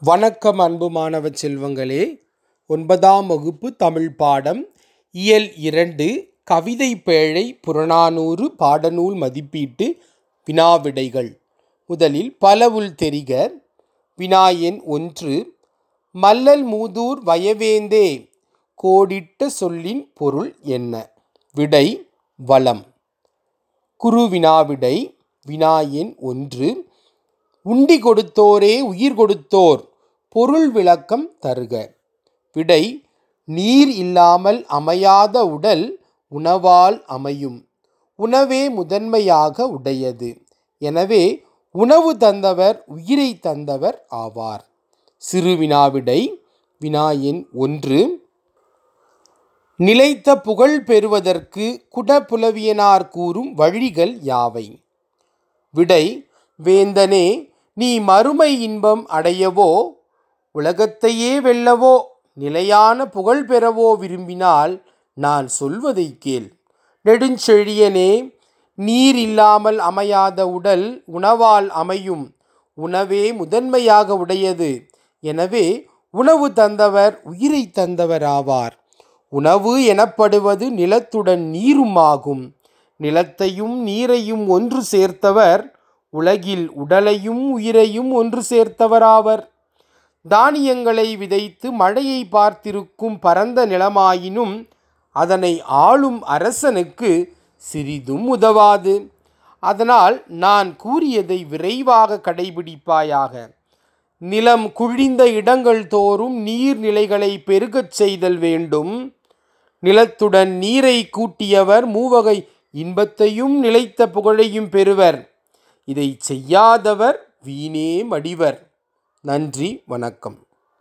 வணக்கம் அன்பு மாணவ செல்வங்களே. ஒன்பதாம் வகுப்பு தமிழ் பாடம். இயல் இரண்டு கவிதை பேழை புறநானூறு பாடநூல் மதிப்பீட்டு வினாவிடைகள். முதலில் பலவுள் தெரிக. வினா எண் ஒன்று மல்லல் மூதூர் வயவேந்தே கோடிட்ட சொல்லின் பொருள் என்ன? விடை வளம். குரு வினாவிடை வினா எண் ஒன்று உண்டி கொடுத்தோரே உயிர் கொடுத்தோர் பொருள் விளக்கம் தருக. விடை நீர் இல்லாமல் அமையாத உடல் உணவால் அமையும். உணவே முதன்மையாக உடையது. எனவே உணவு தந்தவர் உயிரை தந்தவர் ஆவார். சிறு வினாவிடை வினாயின் ஒன்று. நிலைத்த புகழ் பெறுவதற்கு குடபுலவியனார் கூறும் வழிகள் யாவை? விடை வேந்தனே நீ மறுமை இன்பம் அடையவோ உலகத்தையே வெல்லவோ நிலையான புகழ் பெறவோ விரும்பினால் நான் சொல்வதை கேள். நெடுஞ்செழியனே நீர் இல்லாமல் அமையாத உடல் உணவால் அமையும். உணவே முதன்மையாக உடையது. எனவே உணவு தந்தவர் உயிரை தந்தவர் ஆவார் உணவு எனப்படுவது நிலத்துடன் நீரும் ஆகும் நிலத்தையும் நீரையும் ஒன்று சேர்த்தவர் உலகில் உடலையும் உயிரையும் ஒன்று சேர்த்தவராவர். தானியங்களை விதைத்து மழையை பார்த்திருக்கும் பரந்த நிலமாயினும் அதனை ஆளும் அரசனுக்கு சிறிதும் உதவாது. அதனால் நான் கூறியதை விரைவாக கடைபிடிப்பாயாக. நிலம் குழிந்த இடங்கள் தோறும் நீர்நிலைகளை பெருகச் செய்தல் வேண்டும். நிலத்துடன் நீரை கூட்டியவர் மூவகை இன்பத்தையும் நிலைத்த புகழையும் பெறுவர். இதை செய்யாதவர் வீணே மடிவர். நன்றி வணக்கம்.